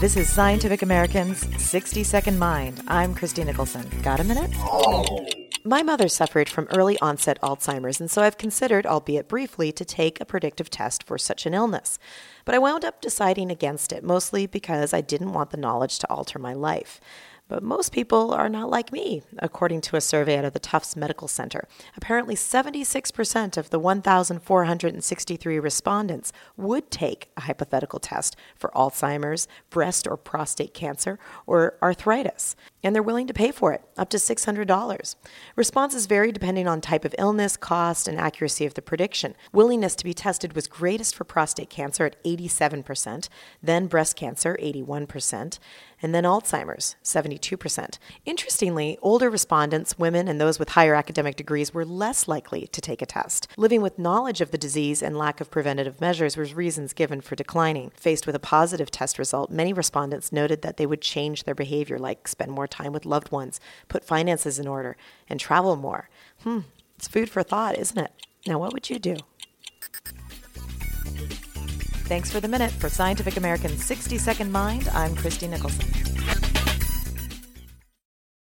This is Scientific American's 60 Second Mind. I'm Christie Nicholson. Got a minute? My mother suffered from early onset Alzheimer's, and so I've considered, albeit briefly, to take a predictive test for such an illness. But I wound up deciding against it, mostly because I didn't want the knowledge to alter my life. But most people are not like me, according to a survey out of the Tufts Medical Center. Apparently, 76% of the 1,463 respondents would take a hypothetical test for Alzheimer's, breast or prostate cancer, or arthritis, and they're willing to pay for it, up to $600. Responses vary depending on type of illness, cost, and accuracy of the prediction. Willingness to be tested was greatest for prostate cancer at 87%, then breast cancer, 81%, and then Alzheimer's, 72%. Interestingly, older respondents, women, and those with higher academic degrees were less likely to take a test. Living with knowledge of the disease and lack of preventative measures was reasons given for declining. Faced with a positive test result, many respondents noted that they would change their behavior, like spend more time with loved ones, put finances in order, and travel more. Hmm, it's food for thought, isn't it? Now, what would you do? Thanks for the minute for Scientific American's 60 Second Mind. I'm Christie Nicholson.